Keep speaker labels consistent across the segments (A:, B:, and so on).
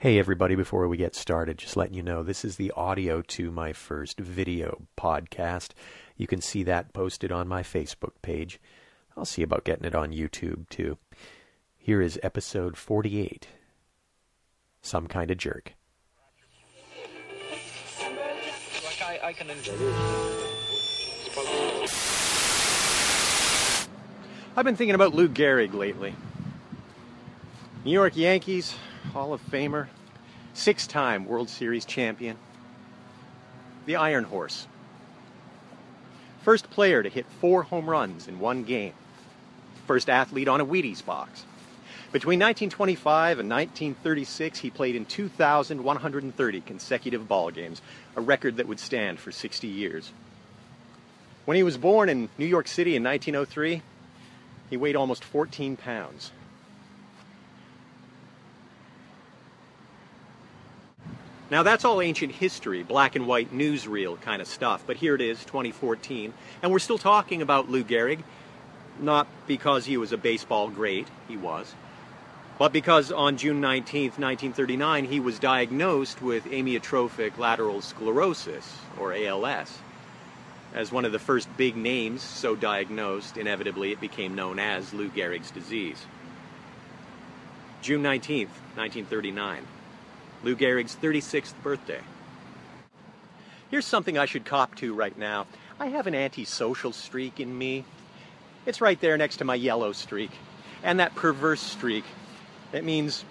A: Hey, everybody, before we get started, just letting you know this is the audio to my first video podcast. You can see that posted on my Facebook page. I'll see about getting it on YouTube, too. Here is episode 48 Some Kind of Jerk.
B: Like I, I can enjoy
C: I've been thinking about Lou Gehrig lately. New York Yankees, Hall of Famer, six time World Series champion, the Iron Horse. First player to hit four home runs in one game, first athlete on a Wheaties box. Between 1925 and 1936, he played in 2,130 consecutive ball games, a record that would stand for 60 years. When he was born in New York City in 1903, he weighed almost 14 pounds. Now, that's all ancient history, black and white newsreel kind of stuff, but here it is, 2014, and we're still talking about Lou Gehrig, not because he was a baseball great, he was, but because on June 19, 1939, he was diagnosed with amyotrophic lateral sclerosis, or ALS. As one of the first big names so diagnosed, inevitably it became known as Lou Gehrig's disease. June 19, 1939. Lou Gehrig's 36th birthday. Here's something I should cop to right now. I have an antisocial streak in me. It's right there next to my yellow streak. And that perverse streak. That means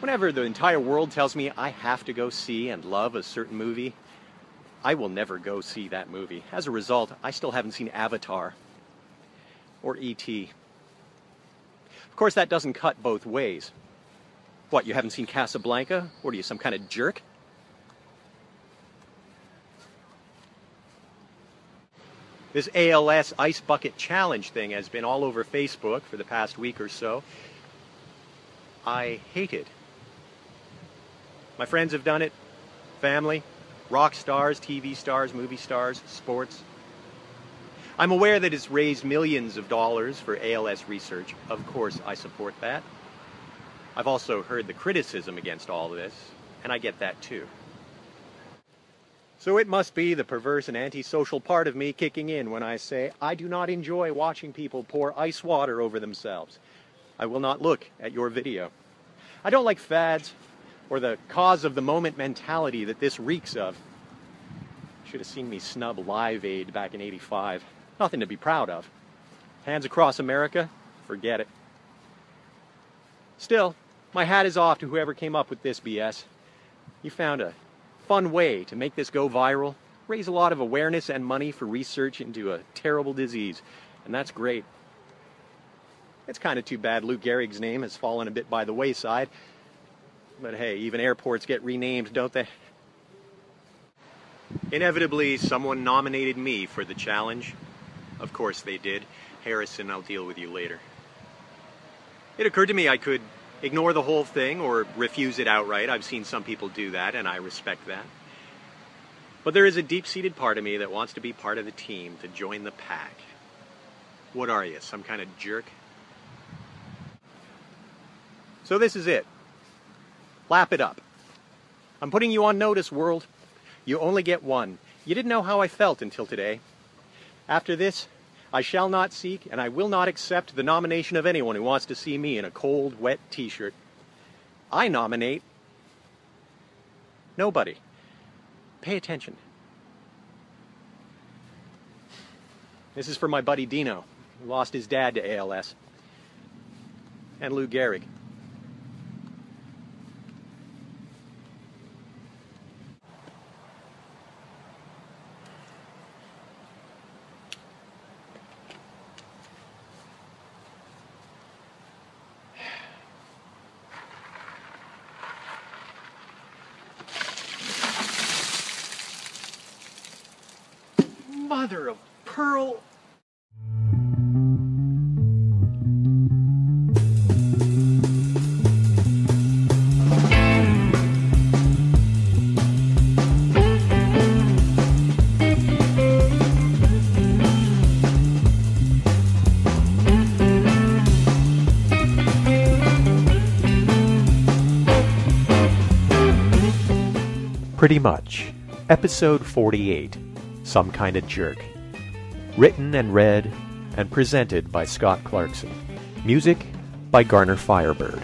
C: whenever the entire world tells me I have to go see and love a certain movie, I will never go see that movie. As a result, I still haven't seen Avatar or E.T. Of course, that doesn't cut both ways. What, you haven't seen Casablanca? What are you, some kind of jerk? This ALS Ice Bucket Challenge thing has been all over Facebook for the past week or so. I hate it. My friends have done it, family, rock stars, TV stars, movie stars, sports. I'm aware that it's raised millions of dollars for ALS research. Of course, I support that. I've also heard the criticism against all this, and I get that too. So it must be the perverse and antisocial part of me kicking in when I say I do not enjoy watching people pour ice water over themselves. I will not look at your video. I don't like fads or the cause of the moment mentality that this reeks of. Should have seen me snub Live Aid back in 85. Nothing to be proud of. Hands across America, forget it. Still, my hat is off to whoever came up with this BS. You found a fun way to make this go viral, raise a lot of awareness and money for research into a terrible disease, and that's great. It's kind of too bad Lou Gehrig's name has fallen a bit by the wayside. But hey, even airports get renamed, don't they? Inevitably, someone nominated me for the challenge. Of course they did. Harrison, I'll deal with you later. It occurred to me I could ignore the whole thing or refuse it outright. I've seen some people do that, and I respect that. But there is a deep seated part of me that wants to be part of the team, to join the pack. What are you, some kind of jerk? So this is it. Lap it up. I'm putting you on notice, world. You only get one. You didn't know how I felt until today. After this, I shall not seek and I will not accept the nomination of anyone who wants to see me in a cold, wet t shirt. I nominate nobody. Pay attention. This is for my buddy Dino, who lost his dad to ALS, and Lou Gehrig. mother of pearl. Pretty much. Episode 48 some Kind of Jerk. Written and read and presented by Scott Clarkson. Music by Garner Firebird.